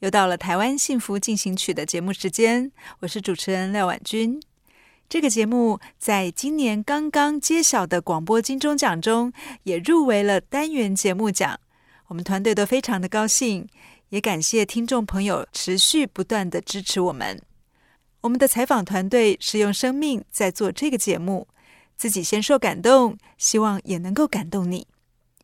又到了台湾幸福进行曲的节目时间，我是主持人廖婉君。这个节目在今年刚刚揭晓的广播金钟奖中，也入围了单元节目奖。我们团队都非常的高兴，也感谢听众朋友持续不断的支持我们。我们的采访团队是用生命在做这个节目，自己先受感动，希望也能够感动你。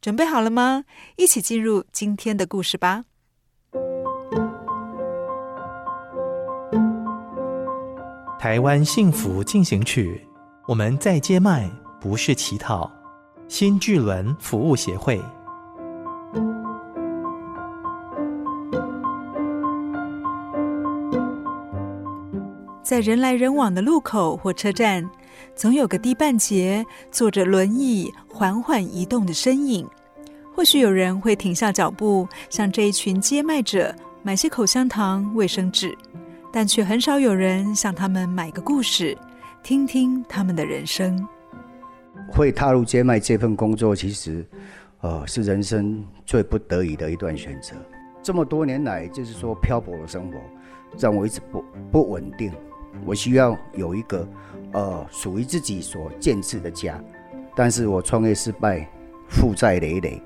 准备好了吗？一起进入今天的故事吧。台湾幸福进行曲，我们在接麦，不是乞讨。新巨轮服务协会，在人来人往的路口或车站，总有个低半截坐着轮椅缓缓移动的身影。或许有人会停下脚步，向这一群接麦者买些口香糖、卫生纸。但却很少有人向他们买个故事，听听他们的人生。会踏入接麦这份工作，其实，呃，是人生最不得已的一段选择。这么多年来，就是说漂泊的生活，让我一直不不稳定。我需要有一个，呃，属于自己所建设的家。但是我创业失败，负债累累，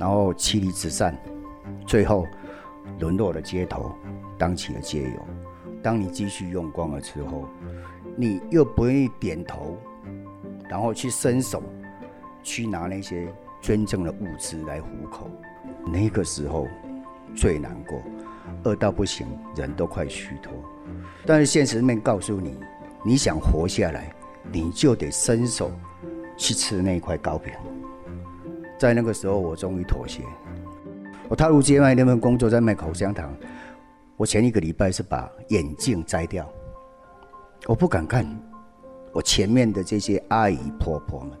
然后妻离子散，最后沦落了街头，当起了街友。当你积蓄用光了之后，你又不愿意点头，然后去伸手去拿那些捐赠的物资来糊口，那个时候最难过，饿到不行，人都快虚脱。但是现实面告诉你，你想活下来，你就得伸手去吃那块糕饼。在那个时候，我终于妥协，我踏入街卖那份工作，在卖口香糖。我前一个礼拜是把眼镜摘掉，我不敢看我前面的这些阿姨婆婆们，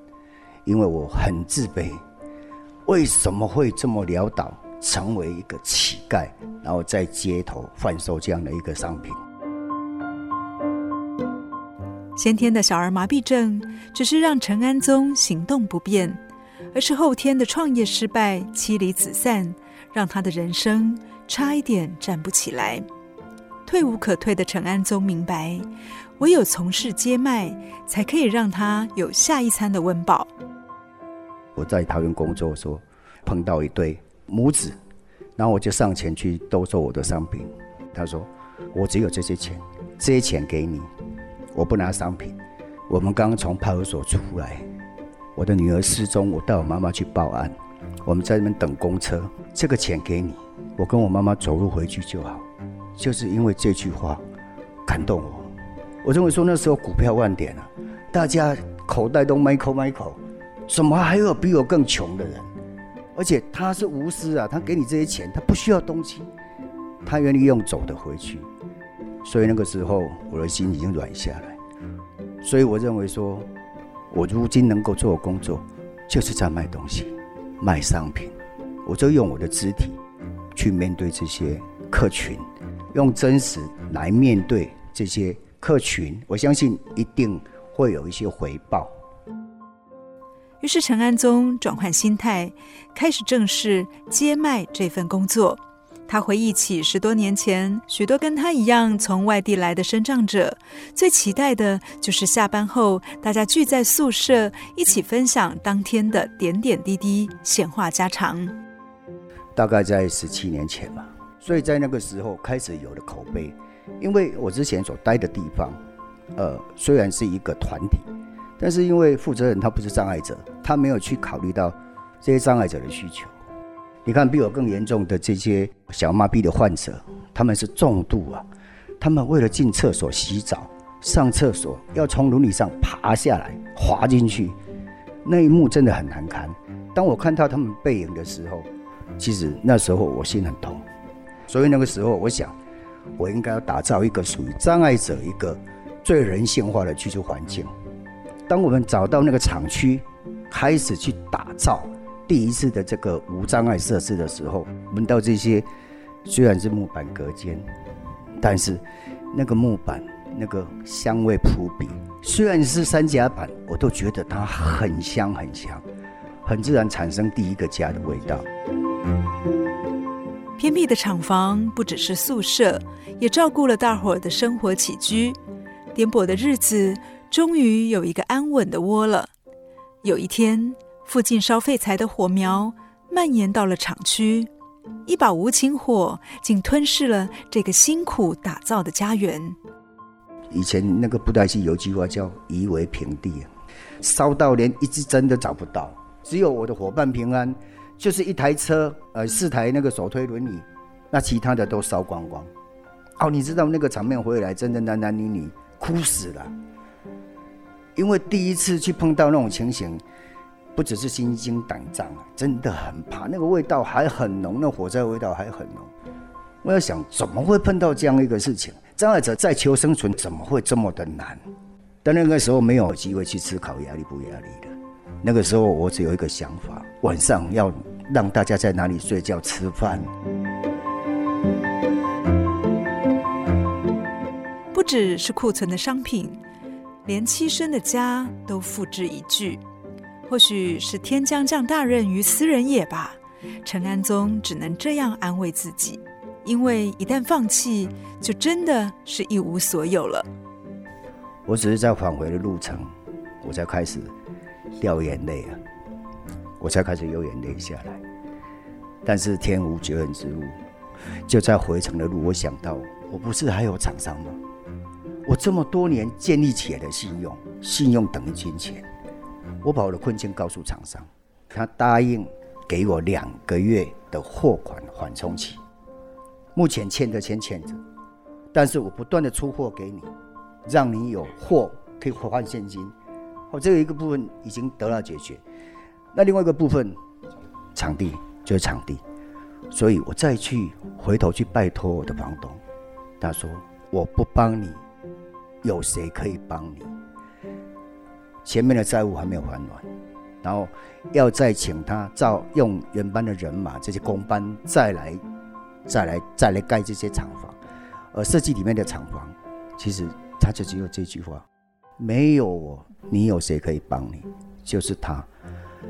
因为我很自卑。为什么会这么潦倒，成为一个乞丐，然后在街头贩售这样的一个商品？先天的小儿麻痹症只是让陈安宗行动不便，而是后天的创业失败、妻离子散，让他的人生。差一点站不起来，退无可退的陈安宗明白，唯有从事接麦，才可以让他有下一餐的温饱。我在桃园工作的时候，碰到一对母子，然后我就上前去兜售我的商品。他说：“我只有这些钱，这些钱给你，我不拿商品。我们刚刚从派出所出来，我的女儿失踪，我带我妈妈去报案，我们在那边等公车，这个钱给你。”我跟我妈妈走路回去就好，就是因为这句话感动我。我认为说那时候股票万点啊，大家口袋都埋口埋口，怎么还有比我更穷的人？而且他是无私啊，他给你这些钱，他不需要东西，他愿意用走的回去。所以那个时候我的心已经软下来。所以我认为说，我如今能够做的工作，就是在卖东西、卖商品，我就用我的肢体。去面对这些客群，用真实来面对这些客群，我相信一定会有一些回报。于是陈安宗转换心态，开始正式接麦这份工作。他回忆起十多年前，许多跟他一样从外地来的生障者，最期待的就是下班后大家聚在宿舍，一起分享当天的点点滴滴，闲话家常。大概在十七年前吧，所以在那个时候开始有了口碑。因为我之前所待的地方，呃，虽然是一个团体，但是因为负责人他不是障碍者，他没有去考虑到这些障碍者的需求。你看，比我更严重的这些小麻痹的患者，他们是重度啊，他们为了进厕所洗澡、上厕所，要从轮椅上爬下来、滑进去，那一幕真的很难看。当我看到他们背影的时候，其实那时候我心很痛。所以那个时候，我想。我应该要打造一个属于障碍者一个最人性化的居住环境。当我们找到那个厂区，开始去打造第一次的这个无障碍设施的时候，闻到这些虽然是木板隔间，但是那个木板那个香味扑鼻，虽然是三夹板，我都觉得它很香很香，很自然产生第一个家的味道。偏僻的厂房不只是宿舍，也照顾了大伙儿的生活起居。颠簸的日子终于有一个安稳的窝了。有一天，附近烧废材的火苗蔓延到了厂区，一把无情火竟吞噬了这个辛苦打造的家园。以前那个布袋戏有句话叫“夷为平地”，烧到连一支针都找不到，只有我的伙伴平安。就是一台车，呃，四台那个手推轮椅，那其他的都烧光光。哦，你知道那个场面回来，真的男男女女哭死了。因为第一次去碰到那种情形，不只是心惊胆战啊，真的很怕。那个味道还很浓，那火灾味道还很浓。我要想，怎么会碰到这样一个事情？障碍者在求生存，怎么会这么的难？但那个时候没有机会去思考压力不压力的。那个时候我只有一个想法：晚上要让大家在哪里睡觉、吃饭。不只是库存的商品，连栖身的家都付之一炬。或许是天将降大任于斯人也吧。陈安宗只能这样安慰自己，因为一旦放弃，就真的是一无所有了。我只是在返回的路程，我才开始。掉眼泪啊，我才开始有眼泪下来。但是天无绝人之路，就在回程的路，我想到，我不是还有厂商吗？我这么多年建立起来的信用，信用等于金钱。我把我的困境告诉厂商，他答应给我两个月的货款缓冲期。目前欠的钱欠着，但是我不断的出货给你，让你有货可以换现金。哦，这个一个部分已经得到解决，那另外一个部分，场地就是场地，所以我再去回头去拜托我的房东，他说我不帮你，有谁可以帮你？前面的债务还没有还完，然后要再请他照用原班的人马这些工班再来，再来再来盖这些厂房，而设计里面的厂房，其实他就只有这句话。没有我，你有谁可以帮你？就是他，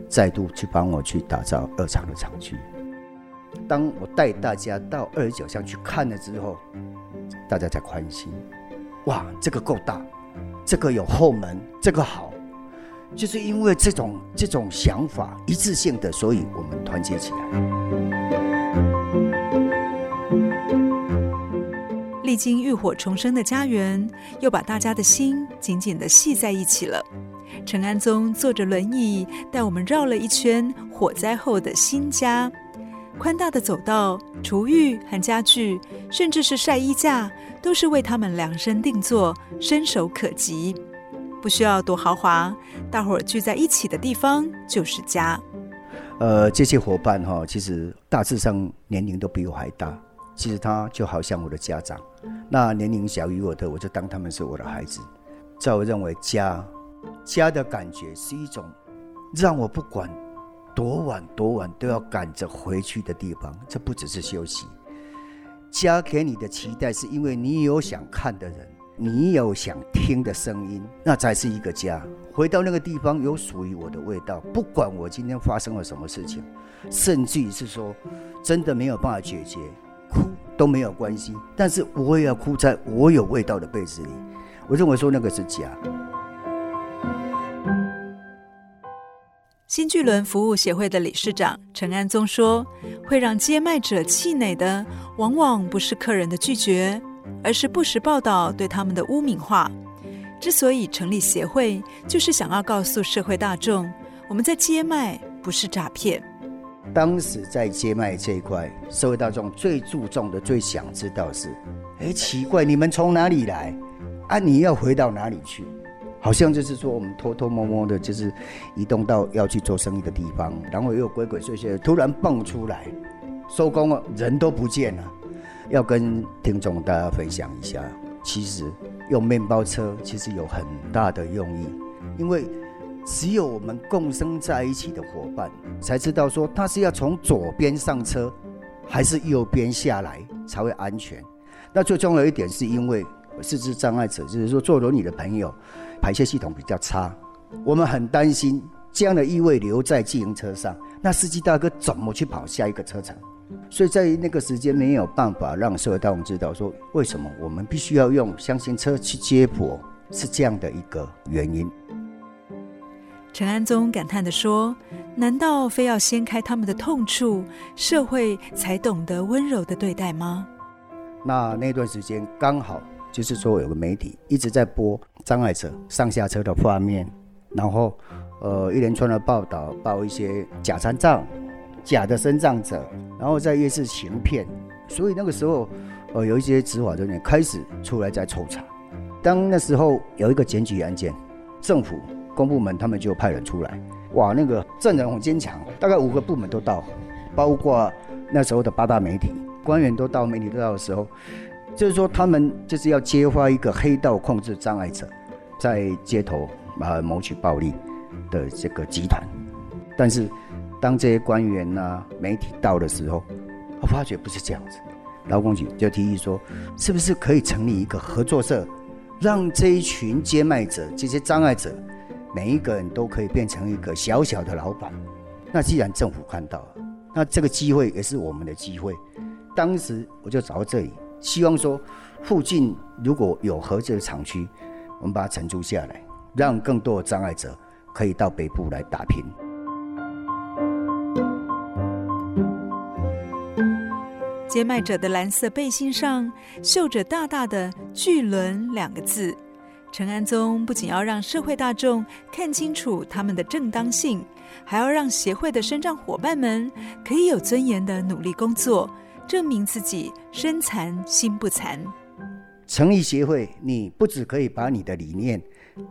再度去帮我去打造二厂的厂区。当我带大家到二十九巷去看了之后，大家才宽心。哇，这个够大，这个有后门，这个好，就是因为这种这种想法一致性的，所以我们团结起来。历经浴火重生的家园，又把大家的心紧紧地系在一起了。陈安宗坐着轮椅，带我们绕了一圈火灾后的新家。宽大的走道、厨具和家具，甚至是晒衣架，都是为他们量身定做，伸手可及。不需要多豪华，大伙儿聚在一起的地方就是家。呃，这些伙伴哈，其实大致上年龄都比我还大。其实他就好像我的家长，那年龄小于我的，我就当他们是我的孩子。在我认为家，家的感觉是一种让我不管多晚多晚都要赶着回去的地方。这不只是休息，家给你的期待是因为你有想看的人，你有想听的声音，那才是一个家。回到那个地方有属于我的味道，不管我今天发生了什么事情，甚至于是说真的没有办法解决。哭都没有关系，但是我也要哭在我有味道的被子里。我认为说那个是家。新巨轮服务协会的理事长陈安宗说：“会让接麦者气馁的，往往不是客人的拒绝，而是不实报道对他们的污名化。之所以成立协会，就是想要告诉社会大众，我们在接麦不是诈骗。”当时在接麦这一块，社会大众最注重的、最想知道是：哎，奇怪，你们从哪里来？啊，你要回到哪里去？好像就是说，我们偷偷摸摸的，就是移动到要去做生意的地方，然后又鬼鬼祟祟的突然蹦出来，收工了，人都不见了。要跟听众大家分享一下，其实用面包车其实有很大的用意，因为。只有我们共生在一起的伙伴，才知道说他是要从左边上车，还是右边下来才会安全。那最重要一点是因为四肢障碍者，就是说坐轮椅的朋友，排泄系统比较差，我们很担心这样的异味留在自行车上，那司机大哥怎么去跑下一个车程？所以在那个时间没有办法让社会大众知道说，为什么我们必须要用厢型车去接驳，是这样的一个原因。陈安宗感叹地说：“难道非要掀开他们的痛处，社会才懂得温柔的对待吗？”那那段时间刚好就是说，有个媒体一直在播障碍者上下车的画面，然后呃一连串的报道报一些假残障、假的身障者，然后在夜市行骗，所以那个时候呃有一些执法人员开始出来在抽查。当那时候有一个检举案件，政府。公部门他们就派人出来，哇，那个证人很坚强，大概五个部门都到，包括那时候的八大媒体官员都到，媒体都到的时候，就是说他们就是要揭发一个黑道控制障碍者在街头啊谋取暴利的这个集团，但是当这些官员呐、媒体到的时候，我发觉不是这样子，劳工局就提议说，是不是可以成立一个合作社，让这一群接麦者这些障碍者。每一个人都可以变成一个小小的老板。那既然政府看到了，那这个机会也是我们的机会。当时我就找到这里，希望说附近如果有合适的厂区，我们把它承租下来，让更多的障碍者可以到北部来打拼。接麦者的蓝色背心上绣着大大的“巨轮”两个字。陈安宗不仅要让社会大众看清楚他们的正当性，还要让协会的生障伙伴们可以有尊严的努力工作，证明自己身残心不残。成立协会，你不只可以把你的理念，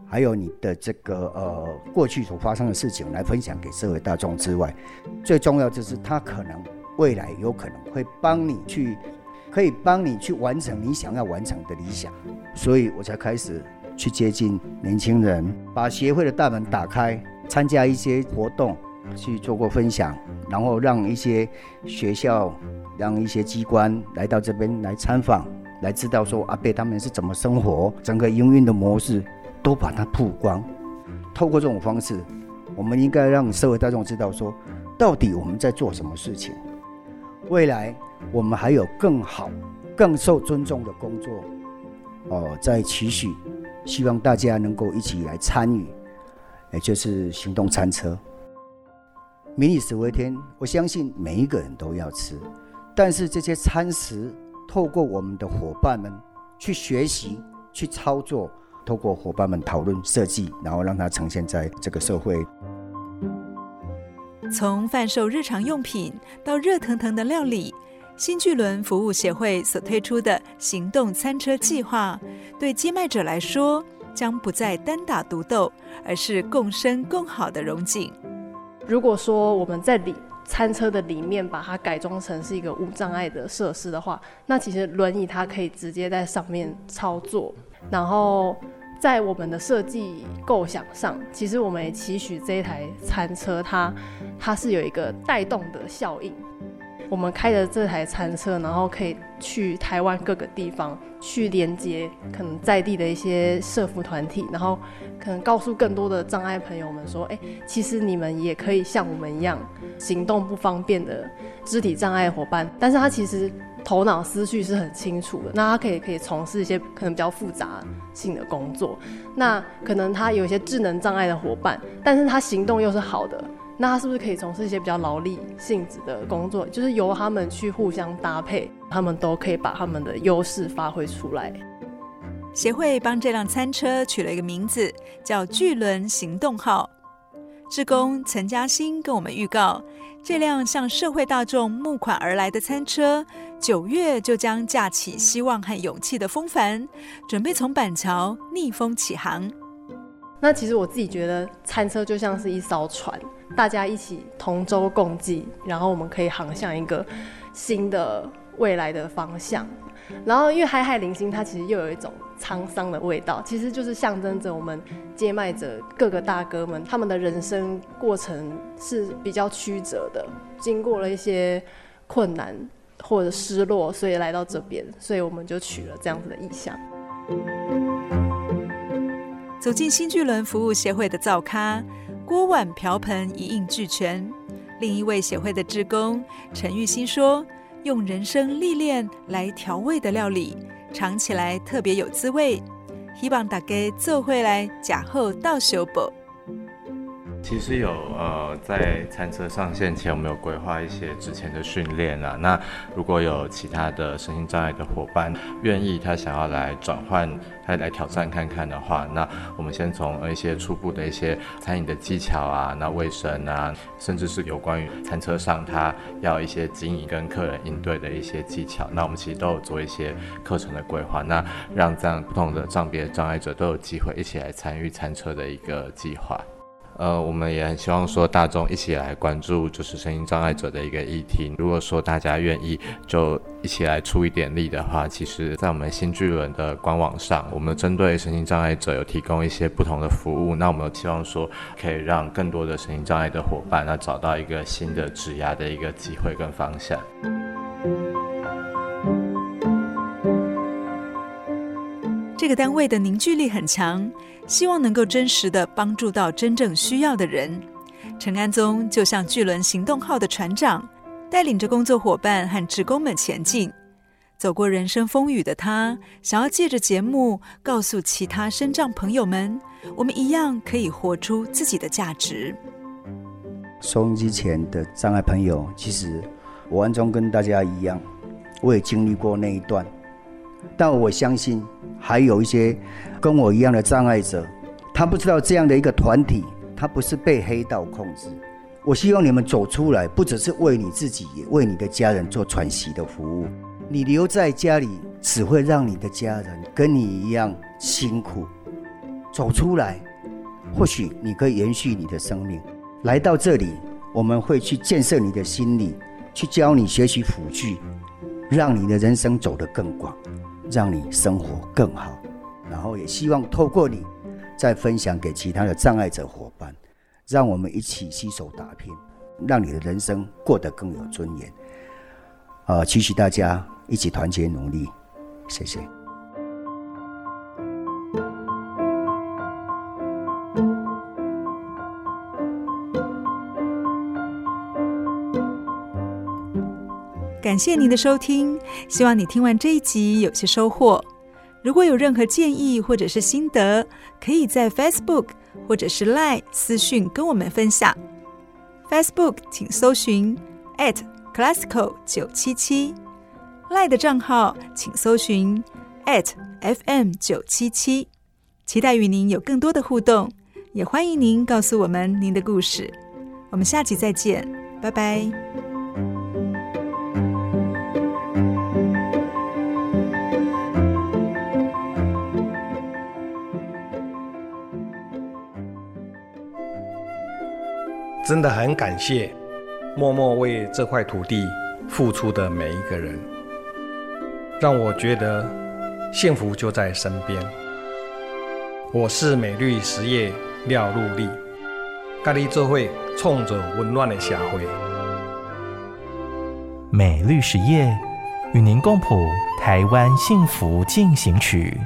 还有你的这个呃过去所发生的事情来分享给社会大众之外，最重要就是他可能未来有可能会帮你去，可以帮你去完成你想要完成的理想，所以我才开始。去接近年轻人，把协会的大门打开，参加一些活动，去做过分享，然后让一些学校、让一些机关来到这边来参访，来知道说阿贝他们是怎么生活，整个营运的模式都把它曝光。透过这种方式，我们应该让社会大众知道说，到底我们在做什么事情。未来我们还有更好、更受尊重的工作哦，在期许。希望大家能够一起来参与，也就是行动餐车。民以食为天，我相信每一个人都要吃，但是这些餐食透过我们的伙伴们去学习、去操作，透过伙伴们讨论设计，然后让它呈现在这个社会。从贩售日常用品到热腾腾的料理。新巨轮服务协会所推出的行动餐车计划，对接麦者来说，将不再单打独斗，而是共生共好的融景。如果说我们在里餐车的里面把它改装成是一个无障碍的设施的话，那其实轮椅它可以直接在上面操作。然后在我们的设计构想上，其实我们也期许这一台餐车它它是有一个带动的效应。我们开的这台餐车，然后可以去台湾各个地方去连接可能在地的一些社福团体，然后可能告诉更多的障碍朋友们说，哎，其实你们也可以像我们一样行动不方便的肢体障碍伙伴，但是他其实头脑思绪是很清楚的，那他可以可以从事一些可能比较复杂性的工作，那可能他有一些智能障碍的伙伴，但是他行动又是好的。那他是不是可以从事一些比较劳力性质的工作？就是由他们去互相搭配，他们都可以把他们的优势发挥出来。协会帮这辆餐车取了一个名字，叫“巨轮行动号”。志工陈嘉欣跟我们预告，这辆向社会大众募款而来的餐车，九月就将架起希望和勇气的风帆，准备从板桥逆风起航。那其实我自己觉得，餐车就像是一艘船，大家一起同舟共济，然后我们可以航向一个新的未来的方向。然后，因为海海零星，它其实又有一种沧桑的味道，其实就是象征着我们接麦者各个大哥们，他们的人生过程是比较曲折的，经过了一些困难或者失落，所以来到这边，所以我们就取了这样子的意象。走进新巨轮服务协会的灶咖，锅碗瓢盆一应俱全。另一位协会的志工陈玉新说。用人生历练来调味的料理，尝起来特别有滋味。希望大家做回来，假后到修补。其实有呃，在餐车上线前，我们有规划一些之前的训练啊。那如果有其他的身心障碍的伙伴愿意，他想要来转换，他来挑战看看的话，那我们先从一些初步的一些餐饮的技巧啊，那卫生啊，甚至是有关于餐车上他要一些经营跟客人应对的一些技巧，那我们其实都有做一些课程的规划，那让这样不同的障别障碍者都有机会一起来参与餐车的一个计划。呃，我们也很希望说大众一起来关注，就是声音障碍者的一个议题。如果说大家愿意，就一起来出一点力的话，其实，在我们新巨轮的官网上，我们针对身心障碍者有提供一些不同的服务。那我们希望说，可以让更多的声音障碍的伙伴，那找到一个新的指压的一个机会跟方向。这个单位的凝聚力很强，希望能够真实地帮助到真正需要的人。陈安宗就像巨轮行动号的船长，带领着工作伙伴和职工们前进。走过人生风雨的他，想要借着节目告诉其他身障朋友们，我们一样可以活出自己的价值。收音机前的障碍朋友，其实我安宗跟大家一样，我也经历过那一段。但我相信，还有一些跟我一样的障碍者，他不知道这样的一个团体，他不是被黑道控制。我希望你们走出来，不只是为你自己，也为你的家人做喘息的服务。你留在家里，只会让你的家人跟你一样辛苦。走出来，或许你可以延续你的生命。来到这里，我们会去建设你的心理，去教你学习辅具，让你的人生走得更广。让你生活更好，然后也希望透过你，再分享给其他的障碍者伙伴，让我们一起携手打拼，让你的人生过得更有尊严。啊、呃，期许大家一起团结努力，谢谢。感谢您的收听，希望你听完这一集有些收获。如果有任何建议或者是心得，可以在 Facebook 或者是 Line 私讯跟我们分享。Facebook 请搜寻 at @classical 九七七，Line 的账号请搜寻 at @FM 九七七。期待与您有更多的互动，也欢迎您告诉我们您的故事。我们下集再见，拜拜。真的很感谢默默为这块土地付出的每一个人，让我觉得幸福就在身边。我是美绿实业廖禄立，咖喱这会冲着温暖的社会。美绿实业与您共谱台湾幸福进行曲。